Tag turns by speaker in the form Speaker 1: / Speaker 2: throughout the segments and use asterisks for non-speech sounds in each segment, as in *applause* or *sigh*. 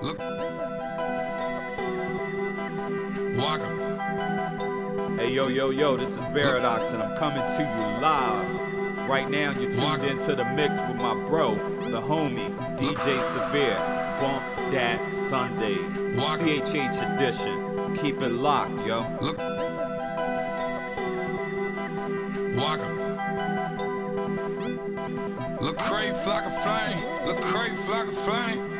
Speaker 1: Look. Walker.
Speaker 2: Hey, yo, yo, yo, this is Paradox, and I'm coming to you live. Right now, you're tuned
Speaker 1: Walker.
Speaker 2: into the mix with my bro, the homie, DJ Severe. Bump that Sundays.
Speaker 1: Walker.
Speaker 2: CHH edition. Keep it locked, yo.
Speaker 1: Look. Walker. Lecrae, flock of flame. Lecrae, flock of flame.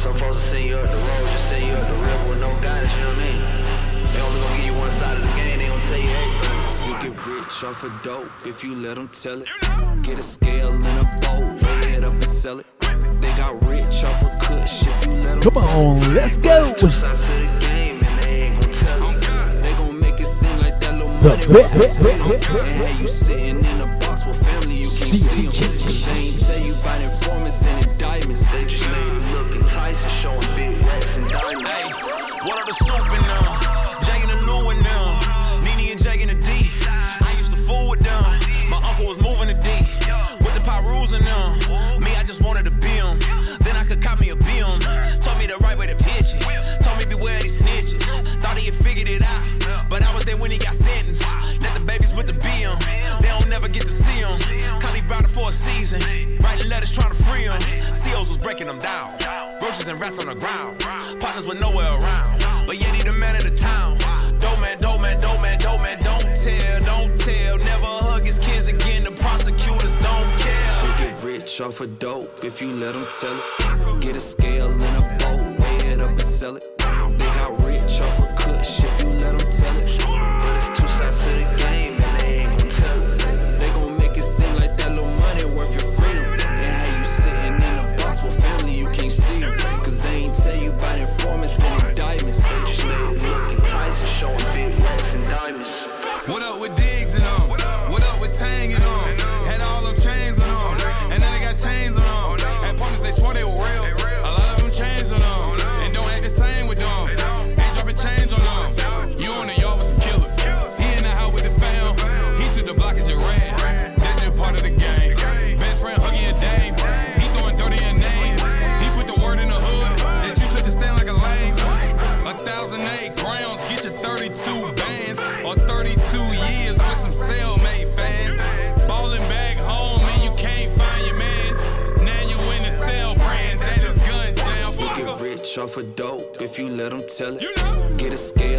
Speaker 3: Some folks will send you up the road, just send you up the river with no guidance, you know what I mean? They only gonna give you one side of the game, they tell you everything.
Speaker 4: You get rich off of dope if you let them tell it. Get a scale and a bowl, weigh it up and sell it. They got rich off of if you let
Speaker 5: Come on, let's go.
Speaker 3: The
Speaker 5: best.
Speaker 6: rats on the ground. Partners with nowhere around. But yet he the man of the town. Dope man, dope man, dope man, dope man, don't tell, don't tell. Never hug his kids again, the prosecutors don't care.
Speaker 4: You get rich off of dope if you let them tell it. Get a scale in a boat, weigh it up and sell it. for dope if you let them tell it.
Speaker 1: You know.
Speaker 4: Get a scale.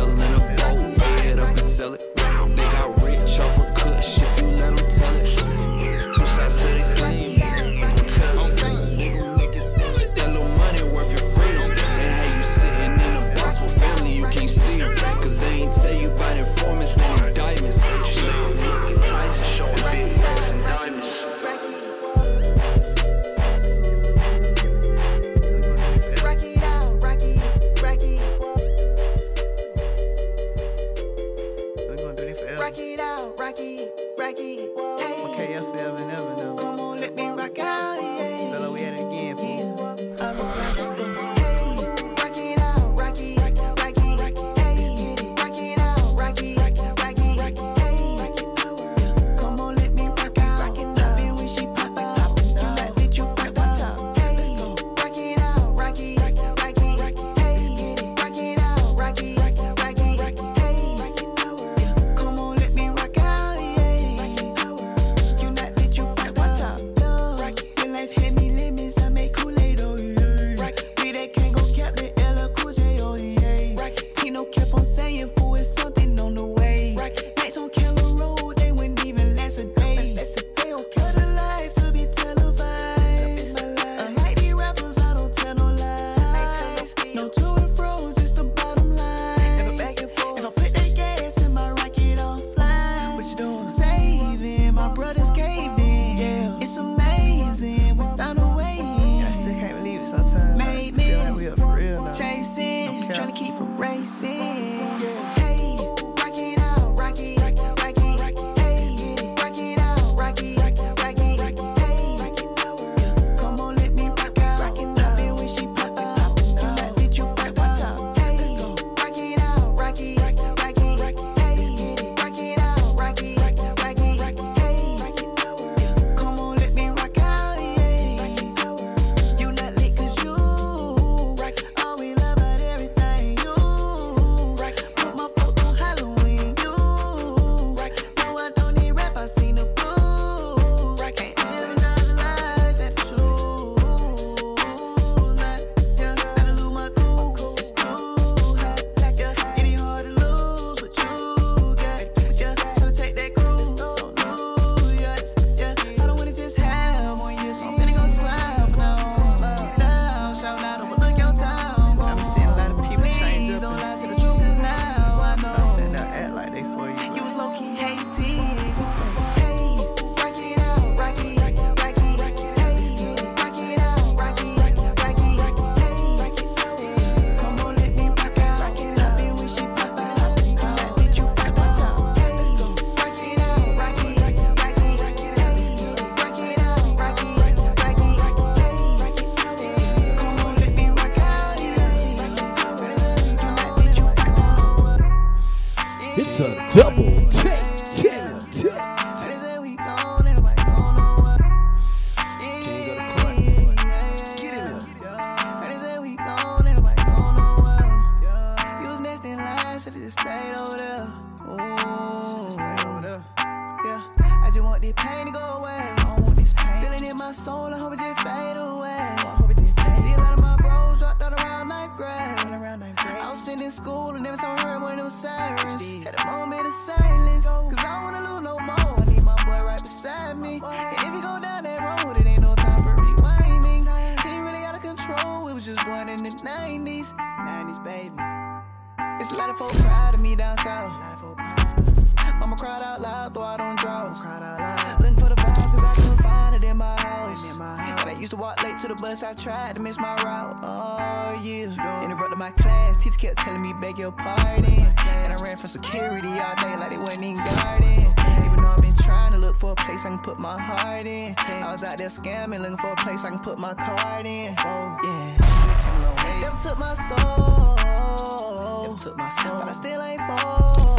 Speaker 7: My class, teacher kept telling me, beg your pardon. And I ran for security all day like they wasn't even guarding. Even though I've been trying to look for a place I can put my heart in. I was out there scamming, looking for a place I can put my card in. Oh, yeah. Never took my soul. Never took my soul. But I still ain't fall.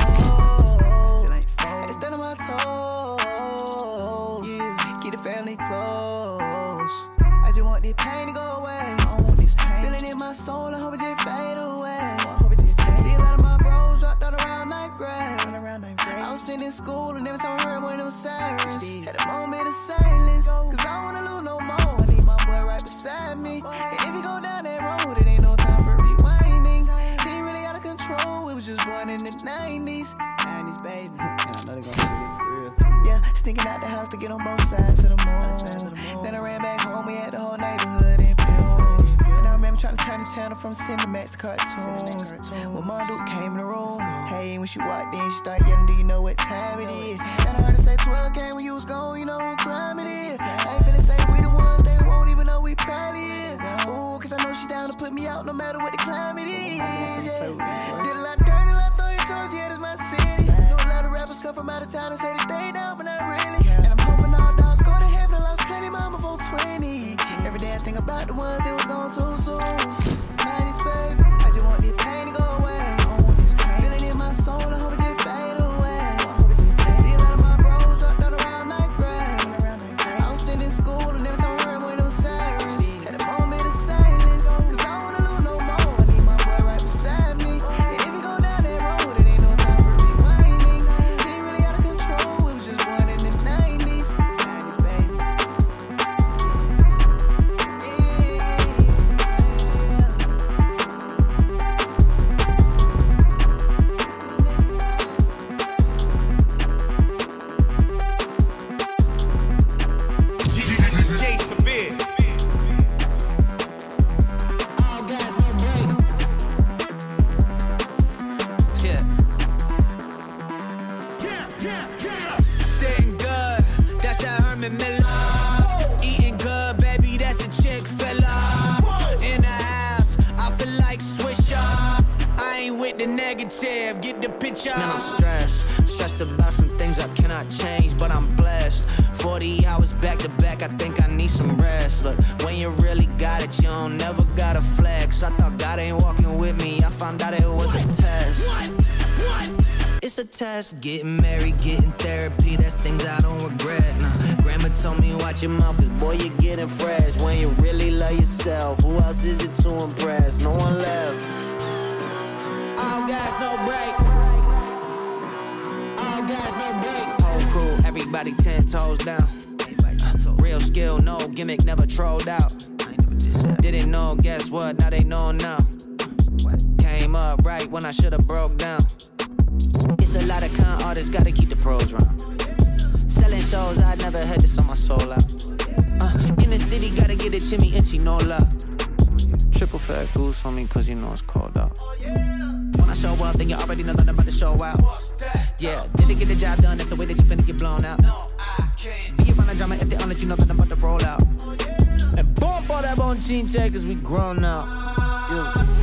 Speaker 7: Still ain't fall. Had to stand on my toes. Yeah. Keep the family close. I just want this pain to go away. I don't want this pain. Feeling in my soul, I hope it just fade away. I hope it just fade. See a lot of my bros dropped out around ninth grade. I was sitting in school and every time I heard one of them sirens, had a moment of silence. Cause I don't wanna lose no more. I need my boy right beside me. And if you go down that road, it ain't no time for rewinding. He ain't really out of control. It was just born in the 90s. 90s, baby.
Speaker 8: I know they gonna do it for real too.
Speaker 7: Yeah, sneaking out the house to get on both sides of the moon. Then I ran back home, we had the whole neighborhood in And I remember trying to turn the channel from Cinemax to cartoons. When Mom Duke came in the room, hey, when she walked in, she started yelling, Do you know what time it is? And I heard her say 12 came when you was gone, you know who crime it is. I ain't finna say we the ones, they won't even know we probably is. Ooh, cause I know she down to put me out no matter what the climate is. Yeah. Did a lot of dirt, a lot of throwing choice, yeah, that's my city. Know a lot of rappers come from out of town and say they stay down, but not really. About the ones that were gone too soon.
Speaker 9: Bone check, cause we grown now. Yeah.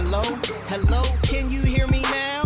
Speaker 10: Hello, hello, can you hear me now?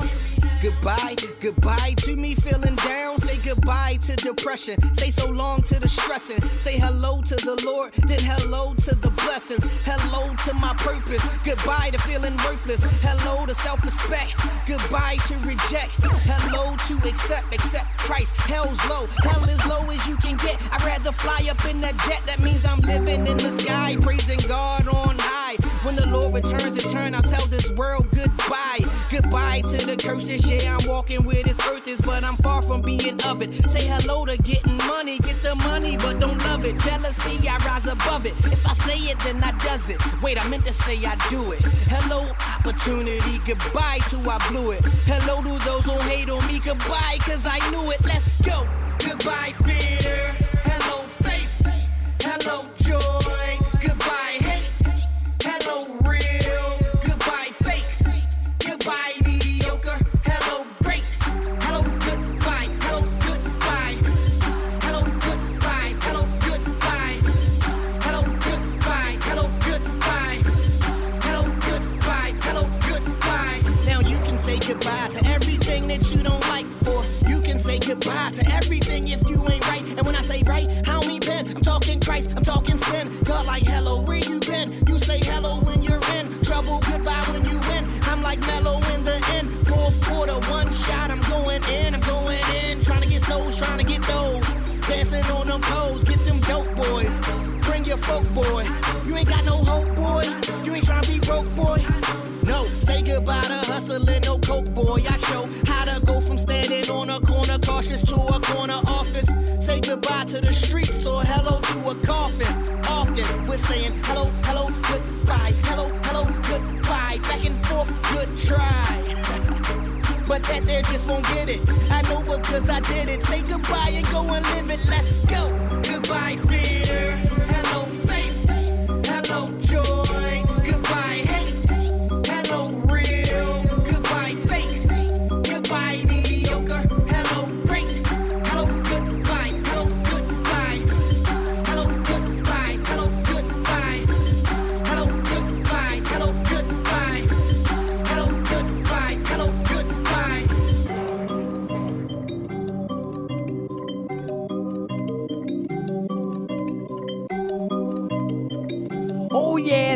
Speaker 10: Goodbye, goodbye to me feeling down. Say goodbye to depression. Say so long to the stressing. Say hello to the Lord, then hello to the blessings. Hello to my purpose. Goodbye to feeling worthless. Hello to self respect. Goodbye to reject. Hello to accept, accept Christ. Hell's low, hell as low as you can get. I'd rather fly up in that jet. That means I'm living in the sky, praising God on high. When the Lord returns, to turn, I'll tell this world goodbye. Goodbye to the curses. Yeah, I'm walking where this earth is, but I'm far from being of it. Say hello to getting money, get the money, but don't love it. Jealousy, I rise above it. If I say it, then I does it. Wait, I meant to say I do it. Hello, opportunity. Goodbye to I blew it. Hello to those who hate on me. Goodbye, cause I knew it. Let's go. Goodbye, fear. Hello, faith. Hello, goodbye to everything that you don't like, or you can say goodbye to everything if you ain't right. And when I say right, don't mean pen. I'm talking Christ. I'm talking sin. God, like hello, where you been? You say hello when you're in trouble. Goodbye when you win. I'm like mellow in the end. Fourth quarter, one shot. I'm going in. I'm going in. Trying to get souls, trying to get those. Dancing on them toes. Get them dope boys. Bring your folk boy. You ain't got no hope, boy. You ain't trying to be broke, boy. No, say goodbye to hustling, coke boy. I show how to go from standing on a corner cautious to a corner office. Say goodbye to the streets or hello to a coffin. Often we're saying hello, hello, goodbye, hello, hello, goodbye. Back and forth, good try. *laughs* But that there just won't get it. I know because I did it. Say goodbye and go and live it. Let's go. Goodbye, fear.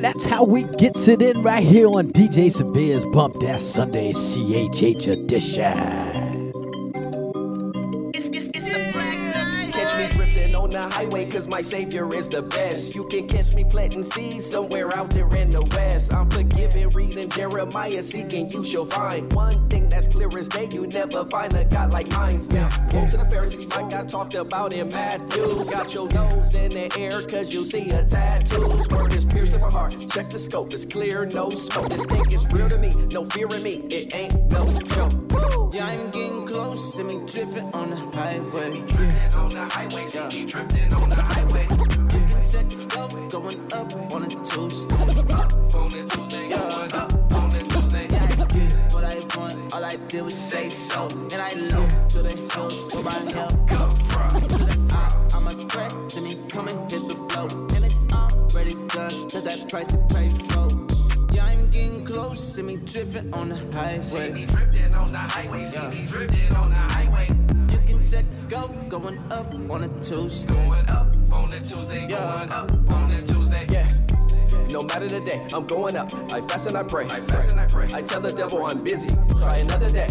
Speaker 11: That's how we gets it in right here on DJ Severe's Bump That Sunday CHH edition.
Speaker 12: Cause my savior is the best. You can catch me planting seeds somewhere out there in the west. I'm forgiving, reading Jeremiah, seeking you shall find. One thing that's clear as day, you never find a God like mine. Now, go to the Pharisees, like I talked about in Matthew. Got your nose in the air, cause you see a tattoo. Word is pierced in my heart. Check the scope, it's clear, no smoke. This thing is real to me, no fear in me, it ain't no joke. Woo!
Speaker 13: Yeah, I'm getting close, see me drifting on the highway.
Speaker 12: on the highway, see me drifting on the highway.
Speaker 13: You can check the scope, going up on a Tuesday. Yeah. Yeah. What I want, all I did was say so. And I look to the hills where my help come from. I- I'm a threat to me, come and hit the flow. And it's already done, cause that price is paid for. Yeah, I'm getting close, see me drifting on the highway. See me drifting on the highway, see me drifting on the highway. You can check the scope, going up on a Tuesday. Going up on a Tuesday, yeah. up on a Tuesday.
Speaker 12: Yeah. No matter the day, I'm going up. I fast and I pray. I fast and I pray. I tell the devil I'm busy. Try another day.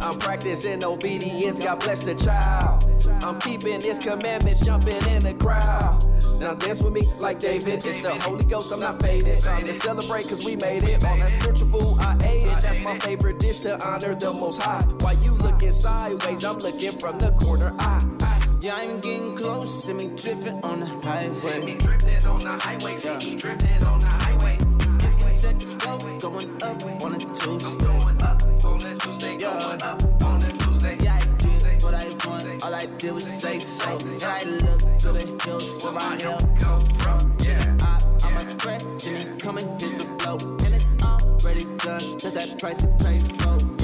Speaker 12: I'm practicing obedience. God bless the child. I'm keeping His commandments, jumping in the crowd. Now dance with me like David. It's the Holy Ghost. I'm not faded. Time to celebrate cause we made it. All that spiritual food I ate it. That's my favorite dish to honor the Most High. While you looking sideways, I'm looking from the corner eye.
Speaker 13: Yeah, I'm getting close, see me drifting on the highway.
Speaker 12: See me drifting on the highway, see me drifting on the highway.
Speaker 13: You can check the scope, going up on a Tuesday. Going up on a Tuesday, going up on a Tuesday. Yeah, I did what I want, all I did was say so. And I look to the hills where my help come from. Yeah, I, I'm a threat to me, come and hit the flow. And it's already done, cause that price is paid for.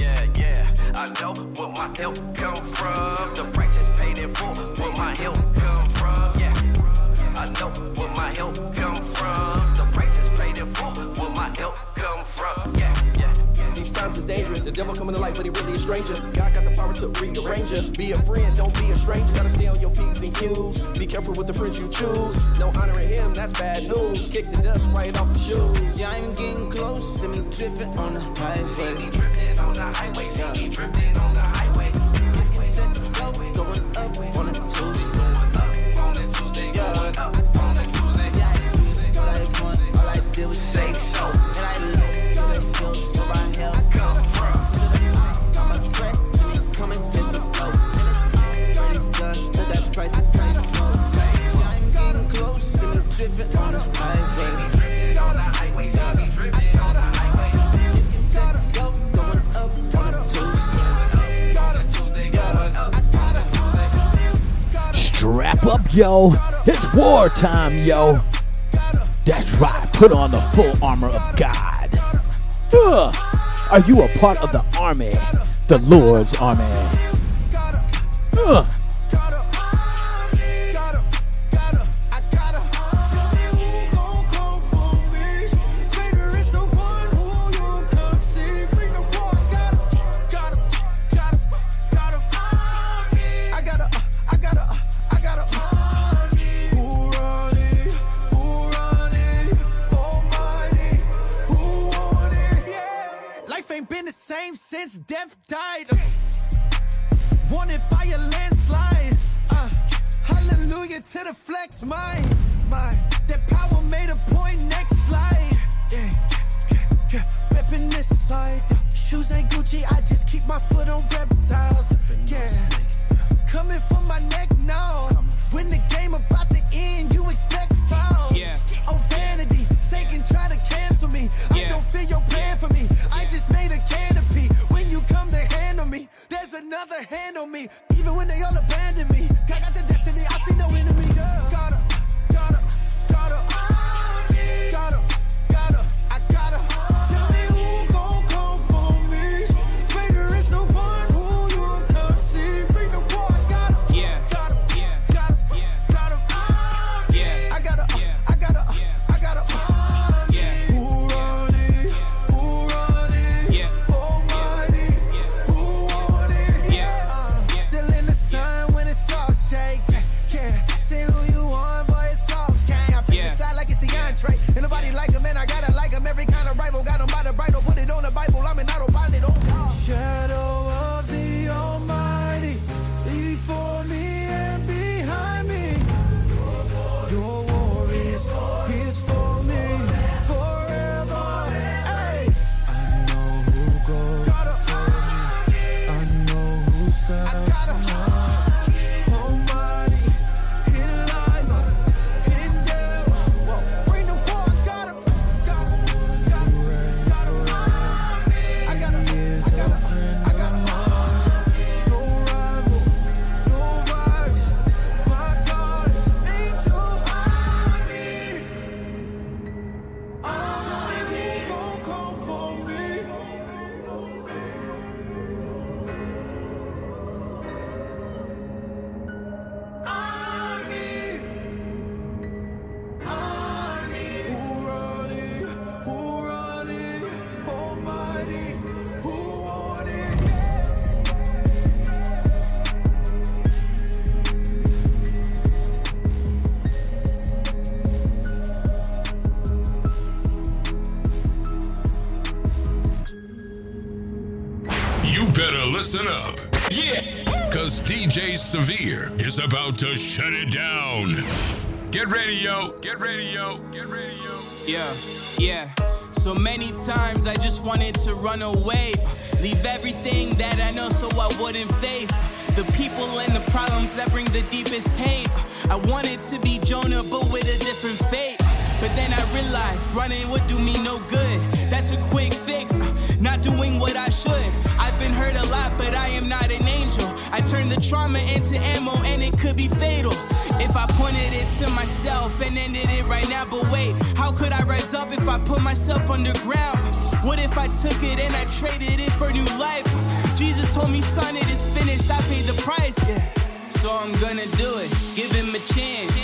Speaker 12: I know where my help come from. The price is paid in full. Where my help come from? Yeah, I know where my help come from. The price is paid in full. Where my help come from? Times is dangerous. The devil coming to light, but he really a stranger. God got the power to rearrange you. Be a friend, don't be a stranger. Gotta stay on your p's and q's. Be careful with the friends you choose. No honoring him, that's bad news. Kick the dust right off your shoes.
Speaker 13: Yeah, I'm getting close, see me drifting on the highway.
Speaker 12: See me drifting on the highway. See me drifting on the highway.
Speaker 13: Can check the scope, going up on a
Speaker 11: yo. It's wartime, yo. That's right. Put on the full armor of God. Ugh. Are you a part of the army? The Lord's army. Ugh.
Speaker 14: Listen up. Yeah. Cause DJ Severe is about to shut it down. Get ready, yo. Get ready, yo. Get ready, yo.
Speaker 15: Yeah, yeah. So many times I just wanted to run away. Leave everything that I know so I wouldn't face the people and the problems that bring the deepest pain. I wanted to be Jonah, but with a different fate. But then I realized running would do me no good. That's a quick fix, not doing what I should. I've been hurt a lot, but I am not an angel. I turned the trauma into ammo, and it could be fatal. If I pointed it to myself and ended it right now, but wait, how could I rise up if I put myself underground? What if I took it and I traded it for new life? Jesus told me, son, it is finished. I paid the price, yeah. So I'm gonna do it, give him a chance.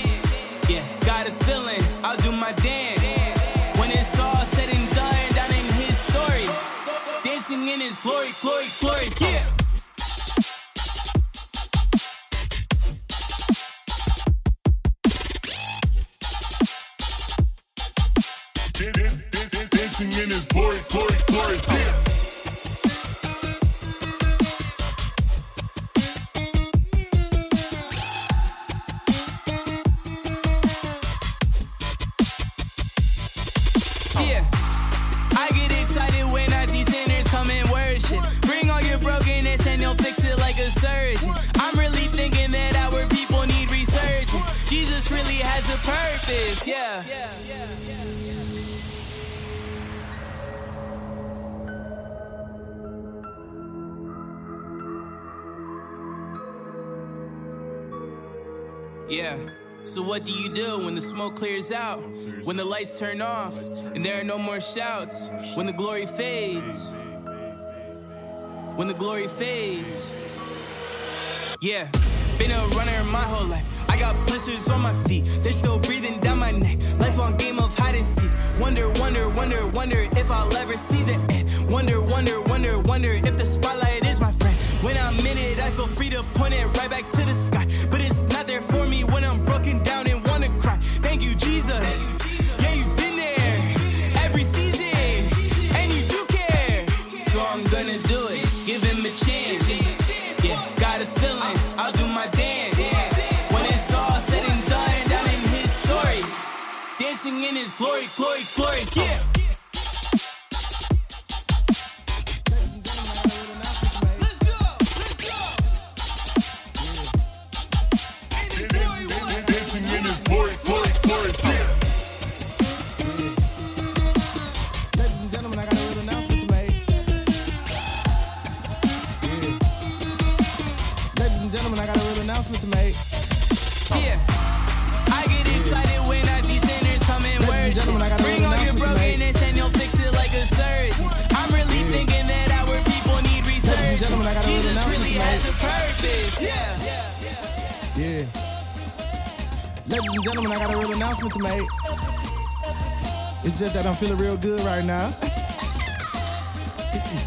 Speaker 15: Yeah, got a feeling, I'll do my dance. When it's all in his glory, glory, glory, yeah.
Speaker 14: Dancing in his glory, glory, glory. Yeah.
Speaker 15: Really has a purpose, yeah. Yeah. So what do you do when the smoke clears out? When the lights turn off and there are no more shouts? When the glory fades? When the glory fades? Yeah, been a runner my whole life. Got blisters on my feet. They're still breathing down my neck. Lifelong game of hide and seek. Wonder, wonder, wonder, wonder if I'll ever see the end. Wonder, wonder, wonder, wonder if the spotlight is my friend. When I'm in it, I feel free to point it right back to the sky. Feeling
Speaker 16: real good right now. *laughs*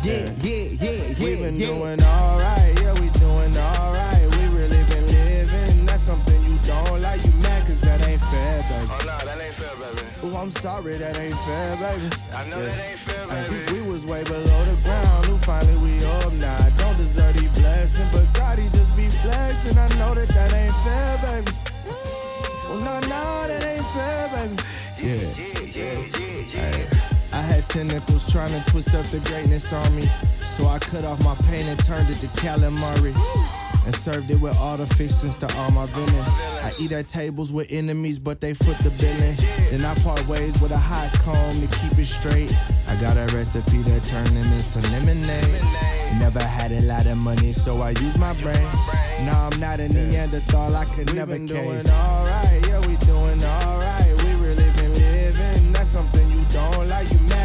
Speaker 16: yeah, yeah, yeah, yeah. We been doing all right. Yeah, we doing all right. We really been living. That's something you don't like. You mad cause that ain't fair, baby.
Speaker 17: Oh, no, that ain't fair, baby.
Speaker 16: Ooh, I'm sorry, that ain't fair, baby.
Speaker 17: I know that ain't fair, baby.
Speaker 16: think we was way below the ground. Ooh, finally we up now. I don't deserve these blessings, but God, he just be flexing. I know that that ain't fair, baby. Oh, no, no, that ain't fair, baby. Yeah, yeah, yeah, yeah. I had tentacles trying to twist up the greatness on me. So I cut off my pain and turned it to calamari. And served it with all the fixings to all my villains. I eat at tables with enemies, but they foot the billing. Then I part ways with a hot comb to keep it straight. I got a recipe that turn lemons to lemonade. Never had a lot of money, so I use my brain. Now I'm not a Neanderthal, I could never been doing alright, yeah, we doing alright.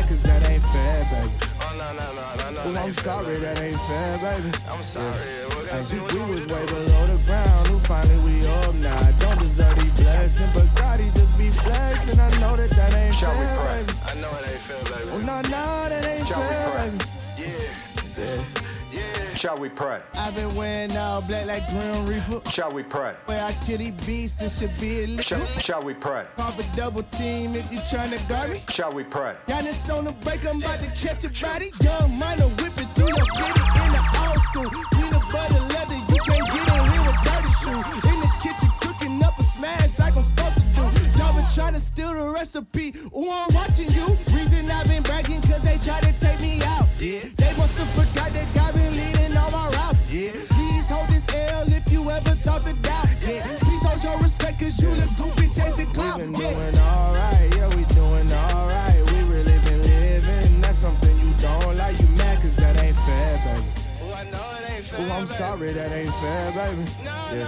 Speaker 16: Cause that ain't fair, baby.
Speaker 17: Oh, no, no, no, no, no.
Speaker 16: Ooh, I'm
Speaker 17: fair,
Speaker 16: sorry, that ain't fair, baby.
Speaker 17: I'm sorry. What
Speaker 16: I
Speaker 17: got you-
Speaker 16: think we was way below the ground. Ooh, finally we up now. I don't deserve these blessings, but God, he just be flexing. I know that that ain't
Speaker 17: Shall
Speaker 16: fair, baby.
Speaker 17: I know it ain't fair, baby.
Speaker 16: Oh, no, no, that ain't
Speaker 17: Shall
Speaker 16: fair, baby.
Speaker 17: Yeah. Shall we pray?
Speaker 16: I've been wearing all black like Grim Reaper.
Speaker 17: Shall we pray?
Speaker 16: Where I kitty beasts, it should be illegal.
Speaker 17: Shall, shall we pray?
Speaker 16: Off a double team if you tryna guard me.
Speaker 17: Shall we pray?
Speaker 16: Giannis on the break, I'm about to catch a body. Young minor whipping through your city in the old school. Peanut butter leather, you can't get in here with dirty shoes. In the kitchen cooking up a smash like I'm supposed to do. Y'all been trying to steal the recipe. Ooh, I'm watching you. Reason I've been bragging cause they try to take me out. Yeah. They must have forgot that God been leading been doing alright, yeah, we doing alright. We really been living. That's something you don't like. You mad cause that ain't fair, baby. Ooh, I'm sorry that ain't fair, baby. Yeah.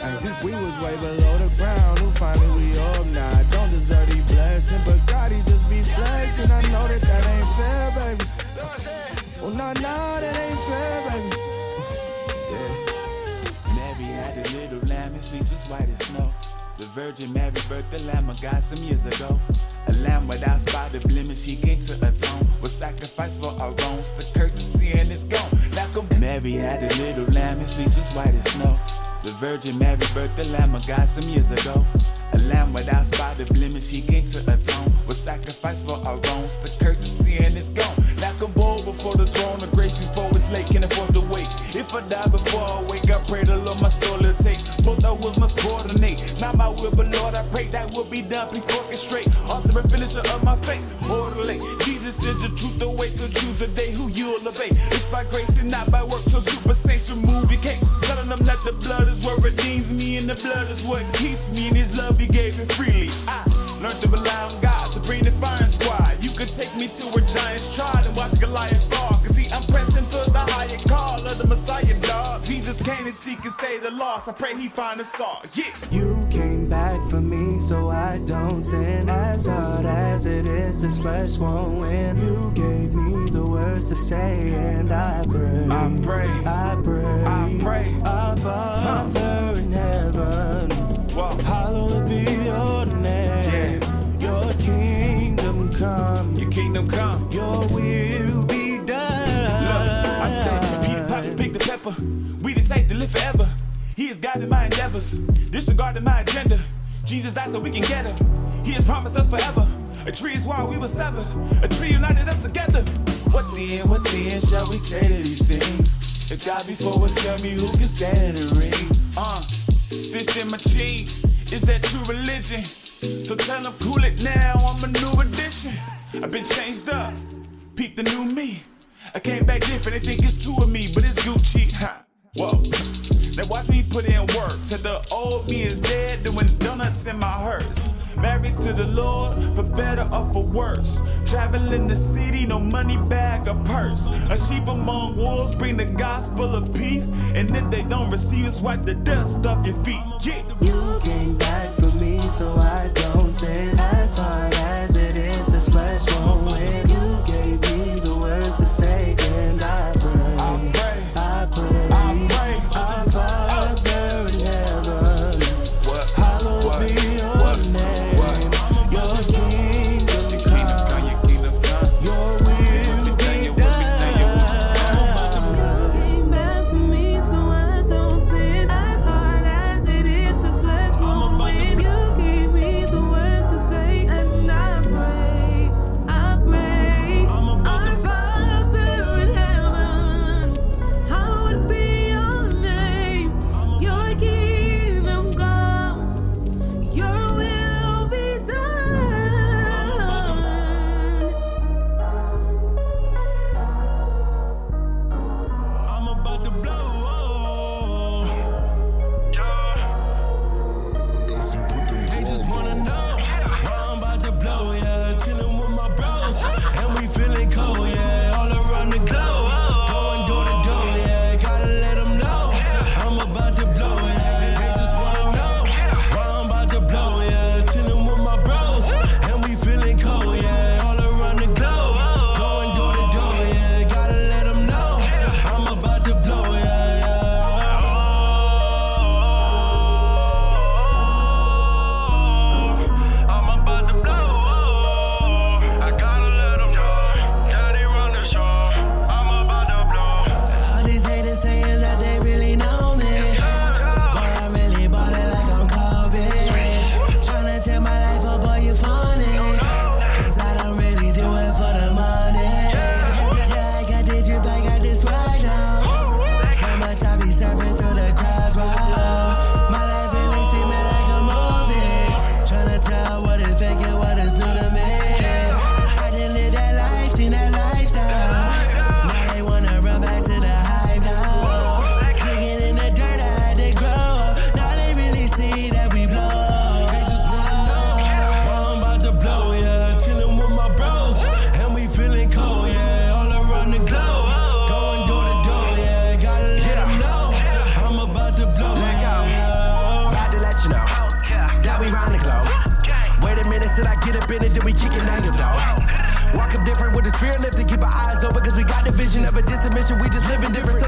Speaker 16: Ay, we was way below the ground. Who finally we up now? Don't deserve these blessings, but God, he just be flexing. I know that that ain't fair, baby. Oh, nah, nah, that ain't fair, baby. *laughs* Yeah.
Speaker 18: Mary had a little lamb, his fleece was white as snow. The Virgin Mary birthed the Lamb of God some years ago. A lamb without spot or blemish, he came to atone. Was sacrificed for our wrongs. The curse of sin is gone. Like a Mary had a little lamb, his fleece was white as snow. The Virgin Mary birthed the Lamb of God some years ago. A lamb without spot or blemish, he came to atone. Was sacrificed for our wrongs. The curse of sin is gone. Like a bull before the throne of grace, before it's late, can't afford to wait. If I die before I wake, I pray the Lord my soul will take. Both our wills must coordinate. Not my will, but Lord, I pray that will be done. Please orchestrate. Author and finisher of my faith. Orderly. Jesus is the truth, the way to choose a day who you'll obey. It's by grace and not by works. So super saints remove your capes. Telling them that the blood is what redeems me, and the blood is what keeps me. And his love he gave it freely. I learned to rely on God to bring the firing squad. You could take me to where giants tried and watch Goliath fall. Cause see, I'm pressing to the higher call of the Messiah, dog. Jesus came to seek and save the lost. I pray he find us all. Yeah.
Speaker 19: You came back for me so I don't sin. As hard as it is, this flesh won't win. You gave me the words to say, and I pray.
Speaker 18: I pray.
Speaker 19: I pray.
Speaker 18: I pray.
Speaker 19: Our Father in heaven.
Speaker 18: Forever. He has guided my endeavors, disregarding my agenda. Jesus died so we can get him. He has promised us forever. A tree is why we were severed. A tree united us together. What then, what then shall we say to these things? If God before us, tell me who can stand in the ring. Uh, stitched in my cheeks. Is that true religion? So tell them cool it now. I'm a new addition. I've been changed up. Peep the new me. I came back different. They think it's two of me, but it's Gucci. Ha. Whoa. Now watch me put in work. Said the old me is dead, doing donuts in my hearse. Married to the Lord, for better or for worse. Traveling the city, no money bag or purse. A sheep among wolves, bring the gospel of peace. And if they don't receive us, wipe the dust off your feet. Yeah.
Speaker 19: You came back for me so I don't sin. As hard as it is, this flesh won't win. You gave me the words to say,
Speaker 20: mission. We just living different.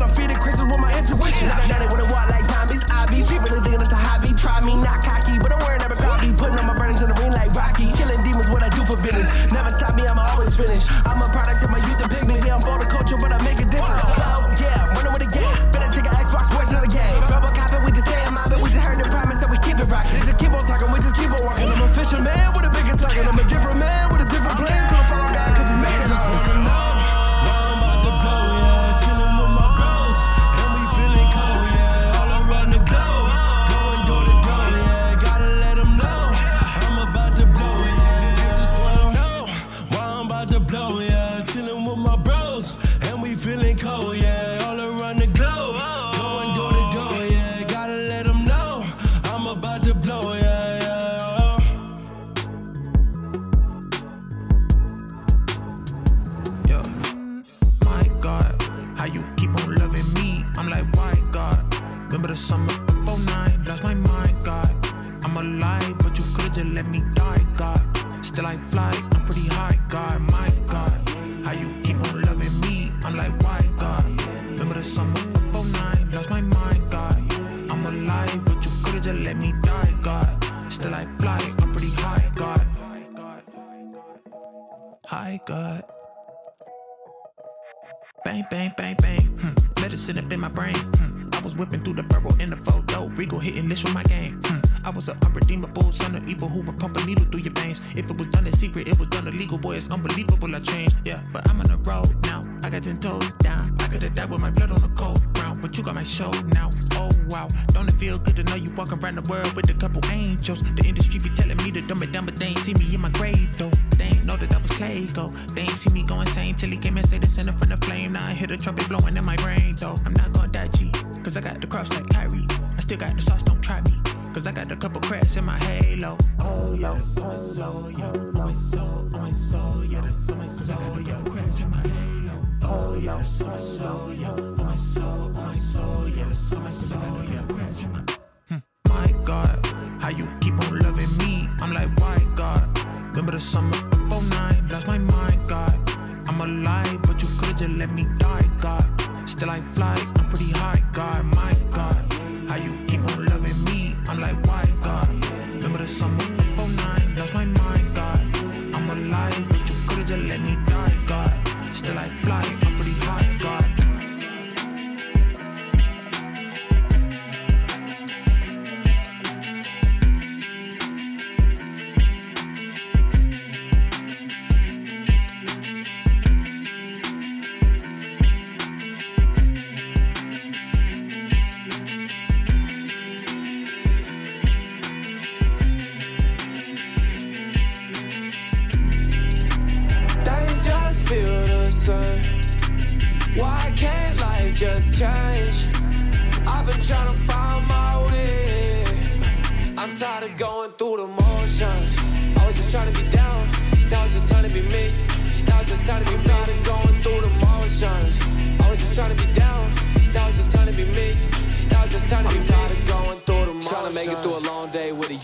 Speaker 21: Toes down. I could've died with my blood on the cold ground, but you got my show now. Oh wow, don't it feel good to know you walking around the world with a couple angels? The industry be telling me to dumb it down, but they ain't see me in my grave though. They ain't know that I was clay go. They ain't see me go insane till he came and said it's in front of flame. Now I hear the trumpet blowing in my brain though. I'm not gonna die G, cause I got the cross like Kyrie. I still got the sauce, don't try me. Cause I got a couple cracks in my halo. Oh, yeah, that's on oh, my soul, yeah. On oh, my soul, on oh, my soul, yeah, that's on my soul, yeah. Cracks my halo. Oh, yeah, that's on my soul, yeah. On my soul, on my soul, yeah, that's on my soul, yeah. My. God, how you keep on loving me? I'm like, why, God? Remember the summer of 09, lost my mind, God. I'm alive, but you could've just let me die, God. Still I fly,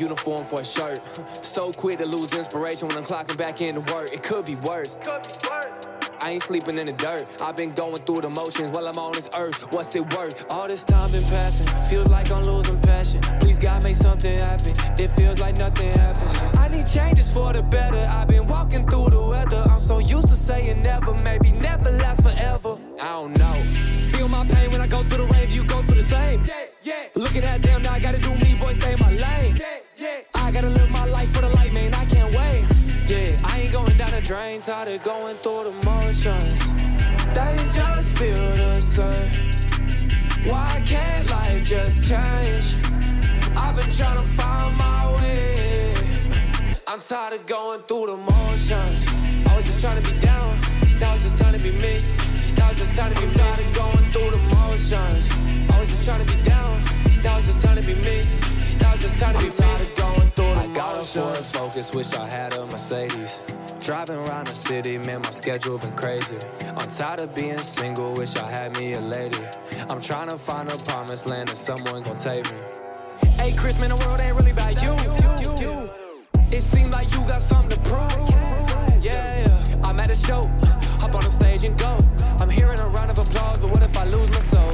Speaker 22: uniform for a shirt. *laughs* So quick to lose inspiration when I'm clocking back in into work. It could be worse. I ain't sleeping in the dirt. I've been going through the motions while I'm on this earth. What's it worth? All this time been passing. Feels like I'm losing passion. Please God make something happen. It feels like nothing happens. I need changes for the better. I've been walking through the weather. I'm so used to saying never. Maybe never last forever. I don't know. Feel my pain when I go through the rain. Do you go through the same? Yeah, yeah. Looking at them now, I gotta do me, boy, stay in my lane. Gotta live my life for the light, man. I can't wait. Yeah, I ain't going down the drain, tired of going through the motions. Days just feel the same. Why can't life just change? I've been trying to find my way. I'm tired of going through the motions. I was just trying to be down, now it's just time to be me. Now it's just time to be me. tired of going through the motions. I was just trying to be down, now it's just time to be me. Now it's just time to be tired of going through the I got a Ford Focus, wish I had a Mercedes. Driving around the city, man, my schedule been crazy. I'm tired of being single, wish I had me a lady. I'm trying to find a promised land and someone gon' take me. Hey, Chris, man, the world ain't really about you.
Speaker 23: It seems like you got something to prove. Yeah, yeah. I'm at a show, on the stage and go. I'm hearing a round of applause, but what if I lose my soul?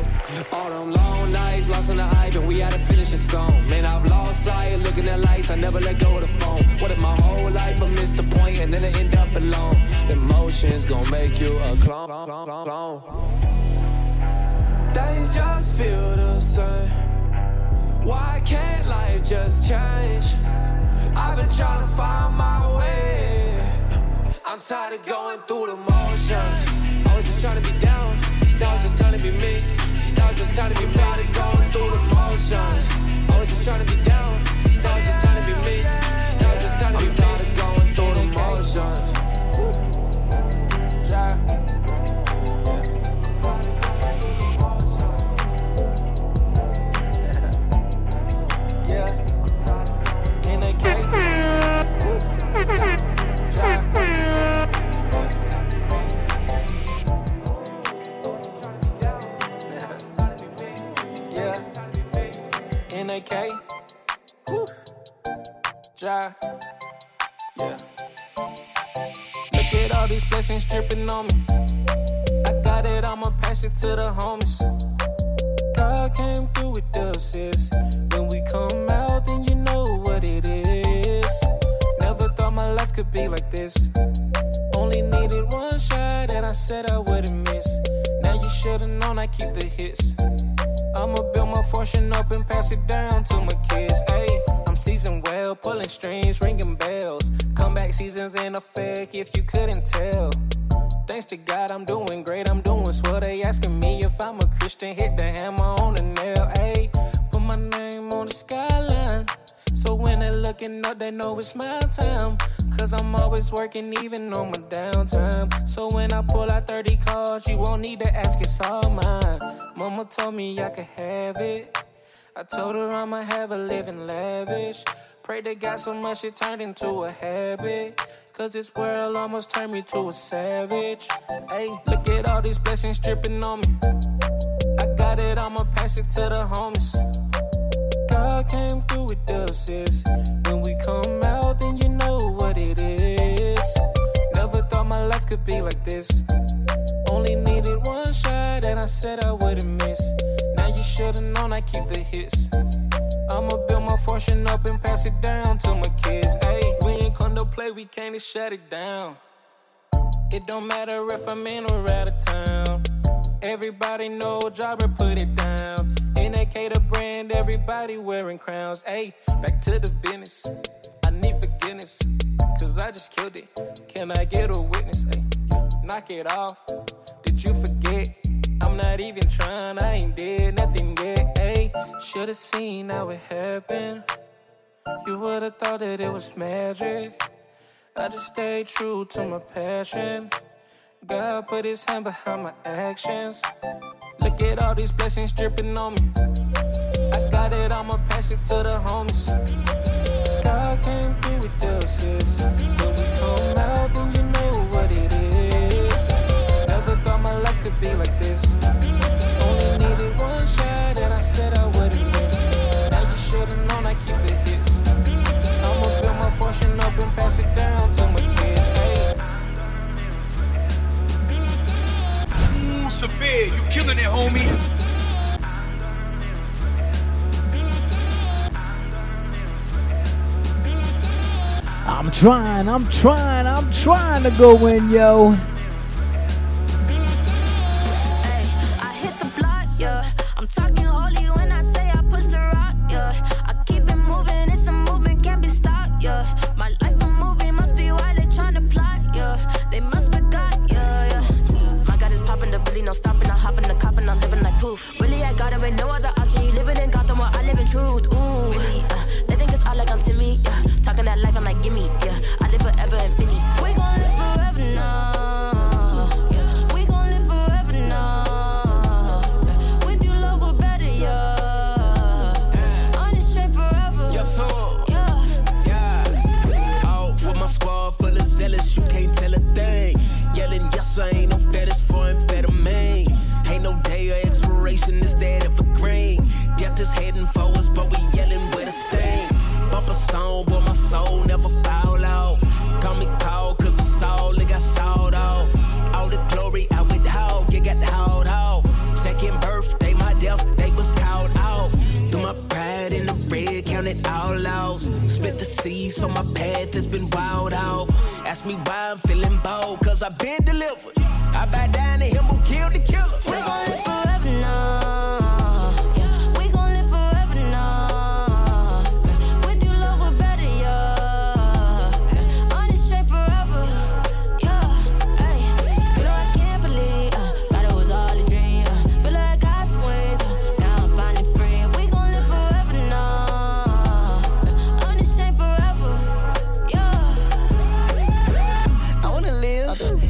Speaker 23: All them long nights, lost in the hype, and we had to finish the song. Man, I've lost sight, looking at lights, I never let go of the phone. What if my whole life I missed the point and then I end up alone? Emotions gon' make you a clone.
Speaker 22: Days just feel the same. Why can't life just change? I've been trying to find my way. I'm tired of going through the motions. I was just trying to be down. Now it's just time to be me. Now it's just time to be tired of going
Speaker 23: NAK. Woo. Ja. Yeah. Look at all these blessings dripping on me. I got it, I'ma pass it to the homies. God came through with the assist. When we come out, then you know what it is. Never thought my life could be like this. Only needed one shot, and I said I wouldn't miss. Now you should've known I keep the hits. I'ma build my fortune up and pass it down to my kids. Ayy, I'm seasoned well, pulling strings, ringing bells. Comeback seasons in effect, if you couldn't tell. Thanks to God, I'm doing great. I'm doing swell. They asking me if I'm a Christian. Hit the hammer on the nail. Ayy, put my name on the skyline. So when they're looking up, they know it's my time. Cause I'm always working, even on my downtime. So when I pull out 30 calls, you won't need to ask, it's all mine. Mama told me I could have it. I told her I'ma have a living lavish. Pray to God so much it turned into a habit. Cause this world almost turned me to a savage. Hey, look at all these blessings dripping on me. I got it, I'ma pass it to the homies. God came through with the assist. When we come out, then you know what it is. Never thought my life could be like this. Only needed one shot, and I said I wouldn't miss. Now you should've known I keep the hits. I'ma build my fortune up and pass it down to my kids. Hey, we ain't come to play, we came to shut it down. It don't matter if I'm in or out of town. Everybody know Jobber put it down. The brand, everybody wearing crowns. Hey, back to the business. I need forgiveness, cause I just killed it. Can I get a witness? Hey, knock it off. Did you forget? I'm not even trying, I ain't did nothing yet. Hey, should've seen how it happened. You would've thought that it was magic. I just stayed true to my passion. God put his hand behind my actions. Look at all these blessings dripping on me. I got it, I'ma pass it to the homies. God came through with the assist. When we come out, then you know what it is. Never thought my life could be like this. Only needed one shot, and I said I wouldn't miss. Now you should've known I keep the hits. I'ma build my fortune up and pass it down to
Speaker 24: You killing it, homie.
Speaker 11: I'm trying, I'm trying, I'm trying to go in, yo.
Speaker 25: The
Speaker 10: so my path has been wild out. Ask me why I'm feeling bold, cause I've been delivered. I bow down to him who killed the killer.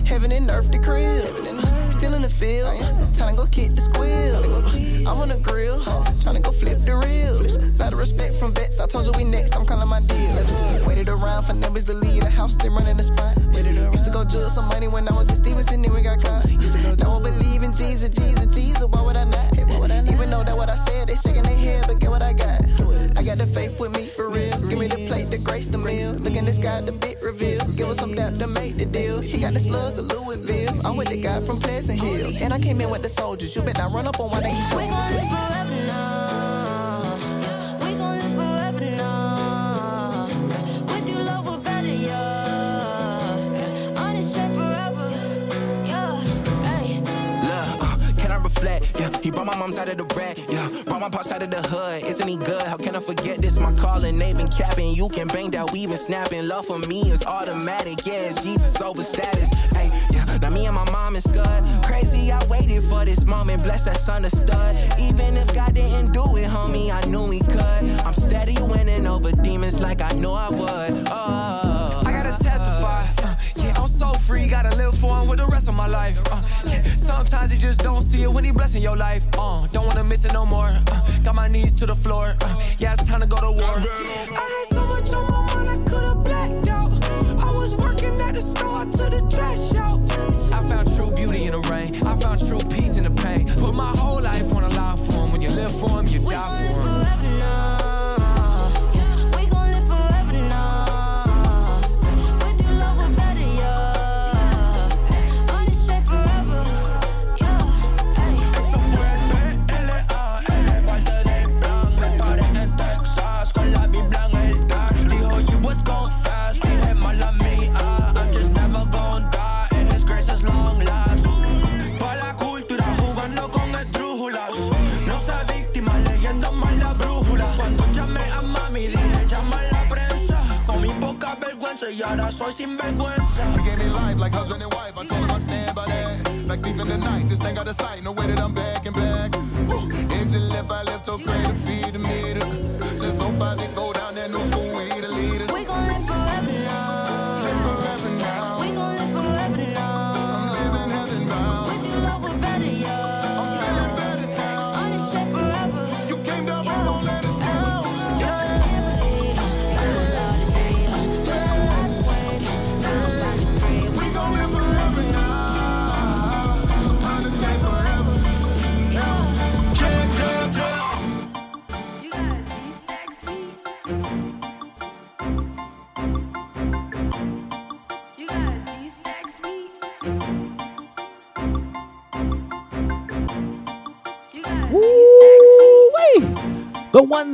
Speaker 7: Heaven and earth, the crib. Still in the field, to go kick the squeal. I'm on the grill, Trying to go flip the reels. Lot of respect from vets, I told you we next, I'm calling my deal. Waited around for numbers to leave the house, they running the spot. Used to go judge some money when I was in Stevenson, then we got caught. Now I believe in Jesus, Jesus, Jesus, why would I not? Even though that what I said, they shaking their head, but get what I got. I got the faith with me for real. Give me the plate, the grace, the meal. Look in the sky, the bit reveal. Give us some depth to make the deal. He got the slug, the Louisville. I'm with the guy from Pleasant Hill. And I came in with the soldiers. You better not run up on one of these
Speaker 26: We gon' live forever
Speaker 10: Brought my mom's out of the rat. Yeah, brought my pops out of the hood. Isn't he good? How can I forget this? My calling, they been capping. You can bang that weave and snapping. Love for me is automatic. Yeah, it's Jesus over status. Hey, yeah, now me and my mom is good. Crazy, I waited for this moment. Bless that's understood. Even if God didn't do it, homie, I knew he could. I'm steady winning over demons like I know I would. Oh,
Speaker 27: I gotta testify. So free, gotta live for him with the rest of my life. Uh, yeah, sometimes you just don't see it when he blessing your life. Uh, don't wanna miss it no more. Uh, got my knees to the floor. Uh, yeah, it's time to go to war. I had so much on my mind, I could've blacked out. I was working at the store to the trash out. I found true beauty in the rain. I found true peace in the pain. Put my whole life on the line for him. When you live for him, you die for him.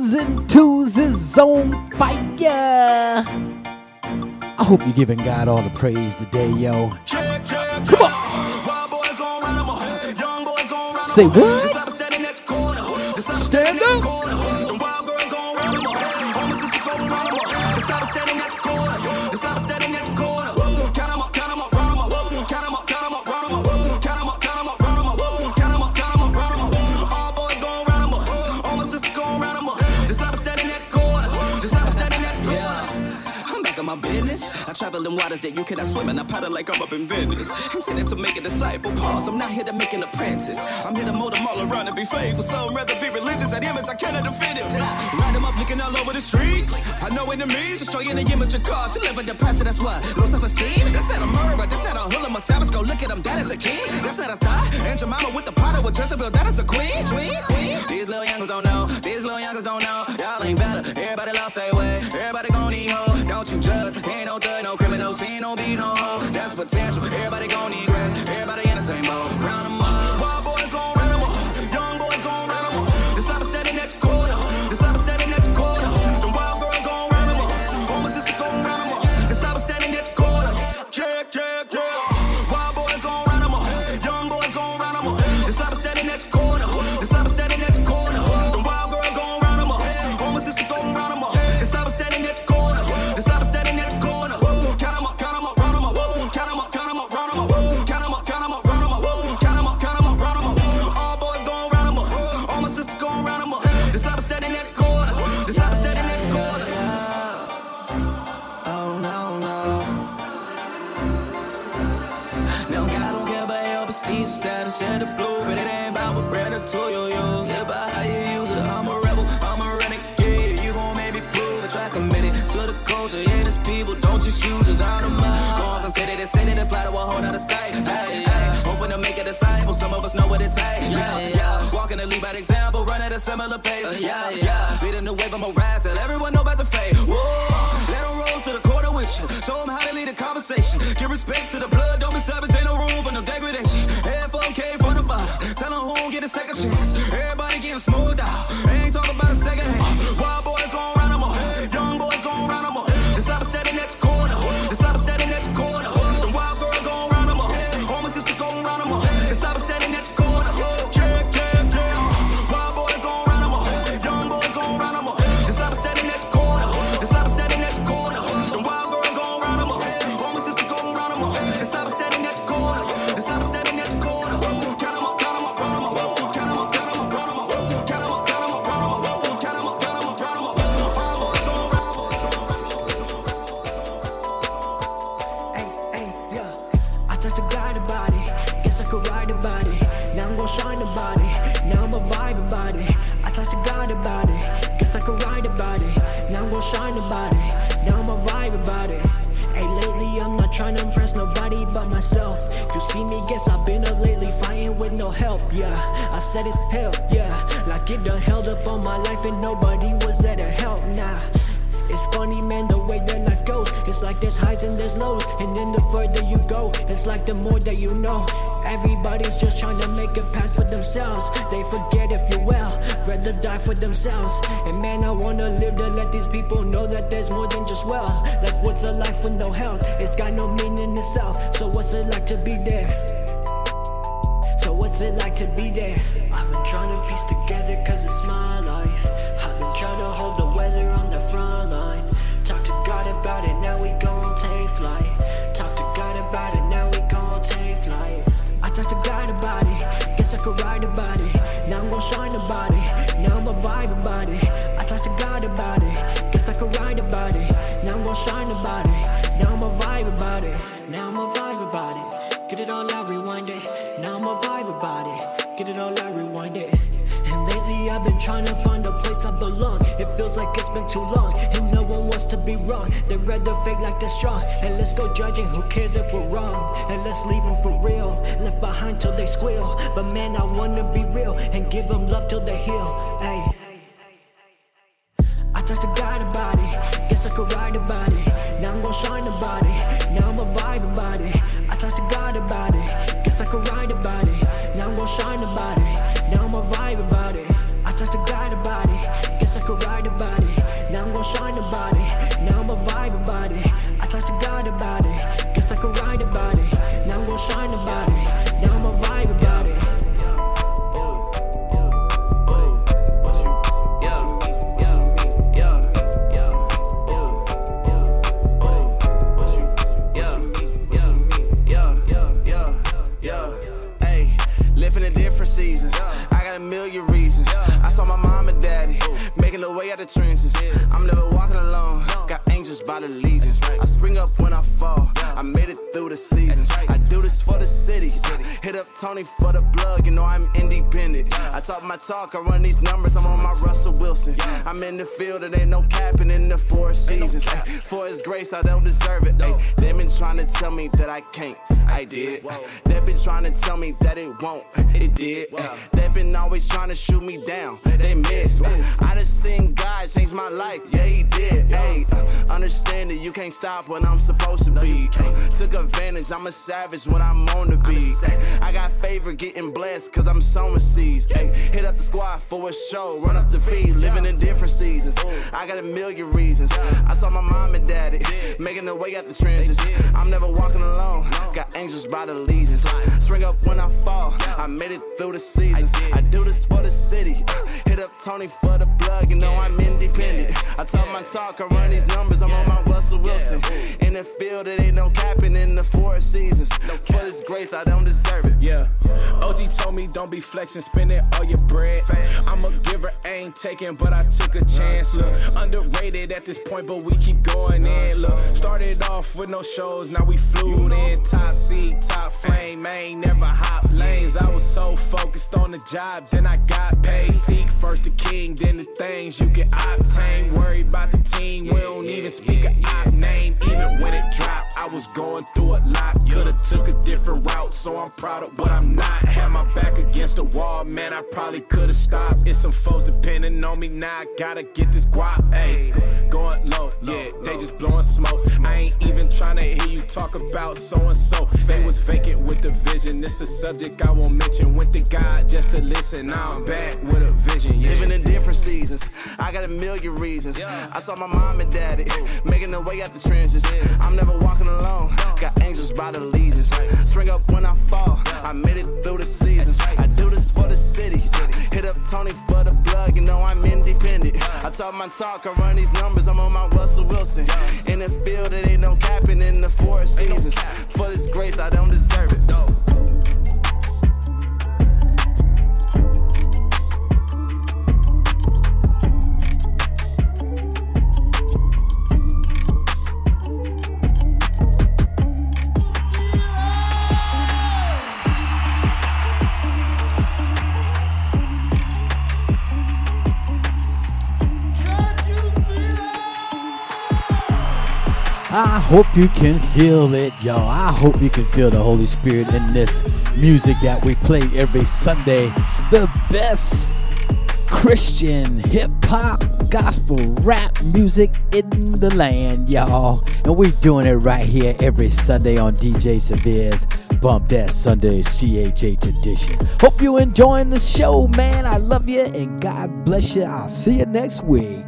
Speaker 24: Ones and twos is on fire. I hope you're giving God all the praise today, yo. Come on. Say what? Stand up.
Speaker 20: Travel in waters that you cannot swim in. I paddle like I'm up in Venice. Intended to make a disciple. Pause. I'm not here to make an apprentice. I'm here to mold them all around and be faithful. Some rather be religious. That image I cannot defend it. Ride them up looking all over the street. I know enemies destroying the image of God. To live in depression, that's what. Low self-esteem. That's not a murderer. That's not a hooligan. My savage. Go look at him. That is a king. That's not a thought. And Jemima with the potter with Jezebel. That is a queen. Queen. Queen. These little youngers don't know. These little youngers don't know. Y'all ain't better. Everybody lost their way. Everybody. Don't you judge. Ain't no thug, no criminal. See no be no hoe. That's potential. Everybody gon' need grass. Everybody in the same boat. Round A similar pace. Uh, uh, yeah, yeah. Leading the wave, I'm a ride. Tell everyone know about the fate. Whoa. Let them roll to the quarter with you. Show them how to lead a conversation. Give respect to the blood. Don't be savage. Ain't no room for no degradation. Head 4K from the bottom. Tell them who get a second chance. Everybody getting smoothed out. Yeah,
Speaker 19: I said it's hell. Yeah, like it done held up on my life and nobody was there to help. Nah. It's funny, man, the way that life goes. It's like there's highs and there's lows. And then the further you go, it's like the more that you know. Everybody's just trying to make a path for themselves. They forget if you will, rather die for themselves. And man, I wanna live to let these people know that there's more than just wealth. Like, what's a life with no health? It's got no meaning itself. So, what's it like to be there? To be there? I've been trying to piece together cause it's my life. I've been trying to hold the weather on the front line. Fake like they're strong. And let's go judging, who cares if we're wrong? And let's leave them for real. Left behind till they squeal. But man, I wanna be real and give them love till they heal. Hey.
Speaker 10: Talk my trying to tell me that I can't. I did. They've been trying to tell me that it won't. It did. They've been always trying to shoot me down. They missed. I just seen God change my life. Yeah, he did. Hey, uh, understand that you can't stop when I'm supposed to be. Took advantage. I'm a savage when I'm on the beat. I got favor getting blessed cause I'm sowing seeds. Ay, Hit up the squad for a show. Run up the feed. Living in different seasons. I got a million reasons. I saw my mom and daddy making their way out the trenches. I'm never walking alone. Got angels by the legions. Spring up when I fall. I made it through the seasons. I do this for the city. Hit up Tony for the plug, you know I'm independent. I told my talk, I run these numbers, I'm on my Russell Wilson. In the field, it ain't no capping in the four seasons. For this grace, I don't deserve it.
Speaker 28: Yeah. OG told me don't be flexing, spending all your bread. I'm a giver, ain't taking, but I took a chance. Look, underrated at this point, but we keep going in. Look, started off with no shows, now we flew in. Top seat, top flame, ain't never hop lanes. I was so focused on the job, then I got paid. Seek first the king, then the things you can obtain. Worry about the team, we don't even speak a op name. Even when it dropped, I was going through a lot. Could've took a different route, so I'm proud of what I'm not. Had my back against the wall, man, I probably could've stopped. It's some folks depending on me now, I gotta get this guap, ayy. Going low, yeah, they just blowing smoke. I ain't even tryna hear you talk about so and so. They was vacant with the vision, this a subject I won't mention. Went to God just to listen, now I'm back with a vision, yeah.
Speaker 10: Living in different seasons, I got a million reasons. I saw my mom and daddy making their way out the trenches. I'm never walking alone, got angels by the legions. Spring up when I fall, I made it through the seasons. I do this for the city. Hit up Tony for the plug, you know I'm independent. I talk my talk, I run these numbers, I'm on my Russell Wilson. In the field, it ain't no capping in the four seasons. For this grace, I don't deserve it.
Speaker 24: I hope you can feel it, y'all. I hope you can feel the Holy Spirit in this music that we play every Sunday. The best Christian hip hop, gospel, rap music in the land, y'all. And we doing it right here every Sunday on DJ Severe's Bump That Sunday CHH edition. Hope you enjoying the show, man. I love you and God bless you. I'll see you next week.